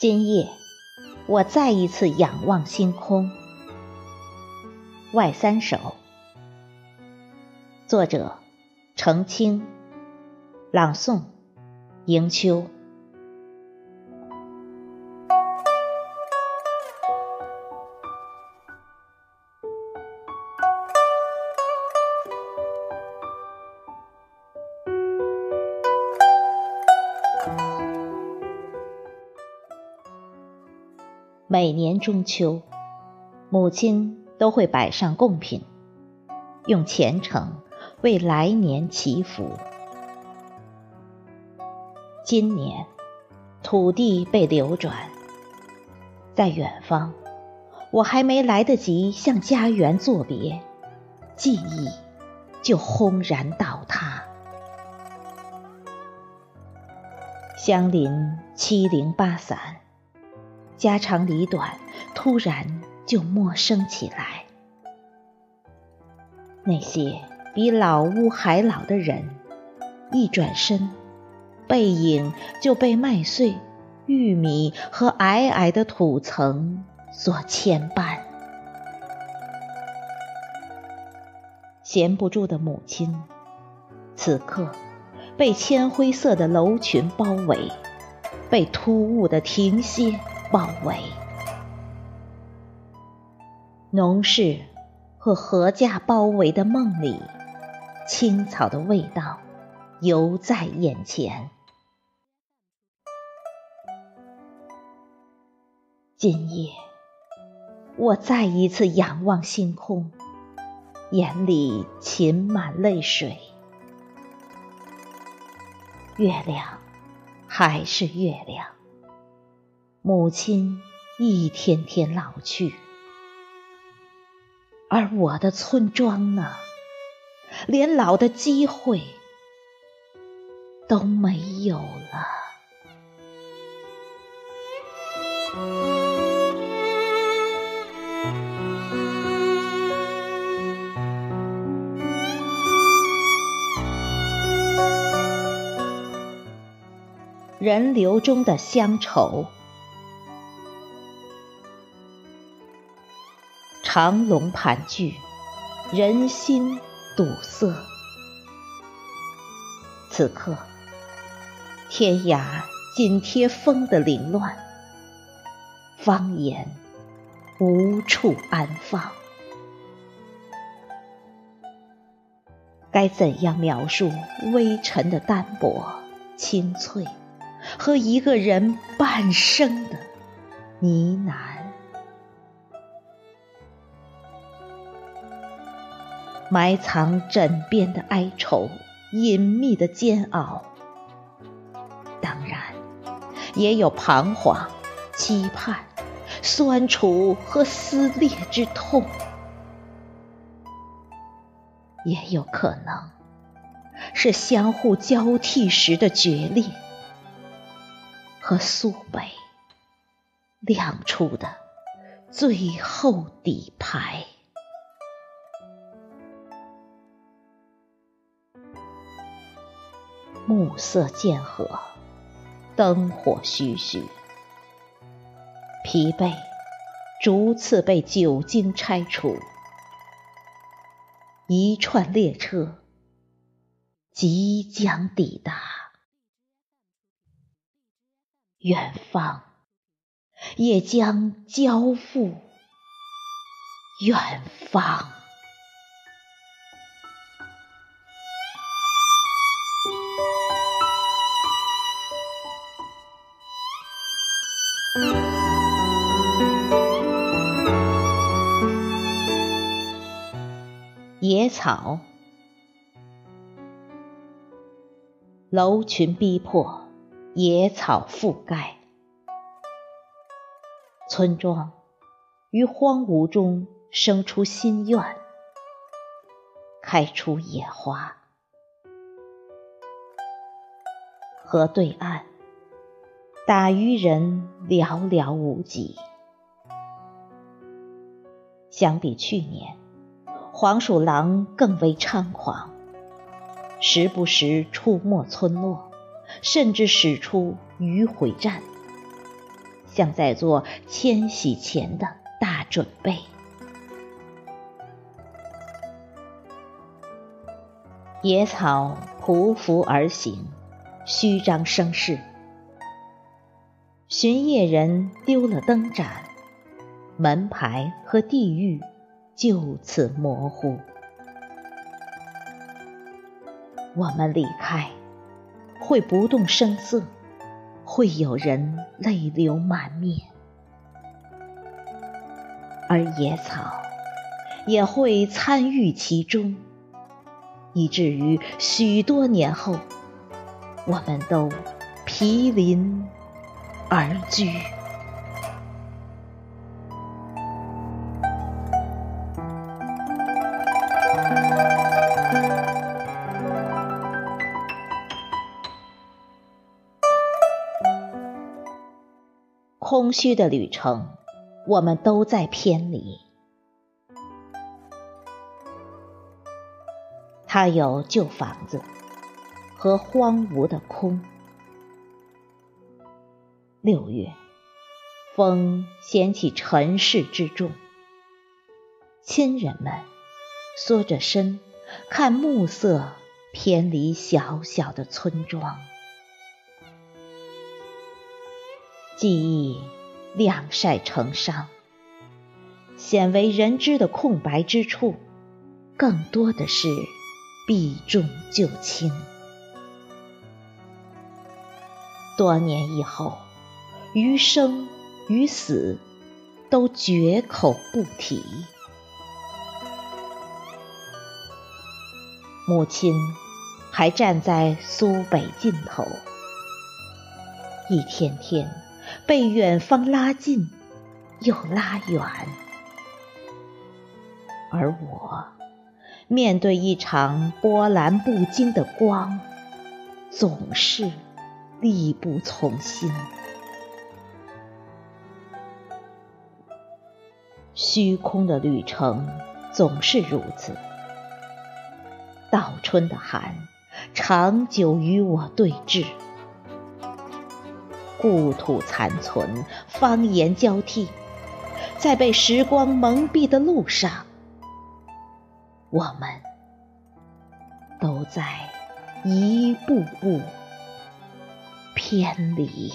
今夜，我再一次仰望星空。外三首，作者：澄清，朗诵：迎秋。每年中秋，母亲都会摆上贡品，用虔诚为来年祈福。今年，土地被流转，在远方，我还没来得及向家园作别，记忆就轰然倒塌。相邻七零八散。家长里短，突然就陌生起来。那些比老屋还老的人，一转身，背影就被麦穗、玉米和皑皑的土层所牵绊。闲不住的母亲，此刻被铅灰色的楼群包围，被突兀的停歇。包围，农事和禾稼包围的梦里，青草的味道犹在眼前。今夜，我再一次仰望星空，眼里噙满泪水。月亮，还是月亮。母亲一天天老去，而我的村庄呢，连老的机会都没有了。人流中的乡愁。长龙盘踞，人心堵塞。此刻，天涯紧贴风的凌乱，方言无处安放。该怎样描述微尘的单薄、清脆，和一个人半生的呢喃？埋藏枕边的哀愁，隐秘的煎熬，当然也有彷徨、期盼、酸楚和撕裂之痛，也有可能是相互交替时的决裂和苏北亮出的最后底牌。暮色渐合，灯火徐徐，疲惫逐次被酒精拆除。一串列车即将抵达，远方也将交付远方。野草，楼群逼迫，野草覆盖，村庄于荒芜中生出新苑，开出野花。河对岸，打渔人寥寥无几，相比去年。黄鼠狼更为猖狂，时不时出没村落，甚至使出迂回战，像在做迁徙前的大准备。野草匍匐而行，虚张声势。巡夜人丢了灯盏，门牌和地狱就此模糊。我们离开，会不动声色，会有人泪流满面，而野草也会参与其中。以至于许多年后，我们都毗邻而居。空虚的旅程，我们都在偏离。他有旧房子和荒芜的空。六月，风掀起尘世之重，亲人们缩着身看暮色偏离小小的村庄，记忆晾晒成伤，鲜为人知的空白之处，更多的是。避重就轻。多年以后，余生与死都绝口不提。母亲还站在苏北尽头，一天天被远方拉近又拉远，而我。面对一场波澜不惊的光，总是力不从心。虚空的旅程总是如此，倒春的寒长久与我对峙，故土残存，方言交替，在被时光蒙蔽的路上。我们都在一步步偏离。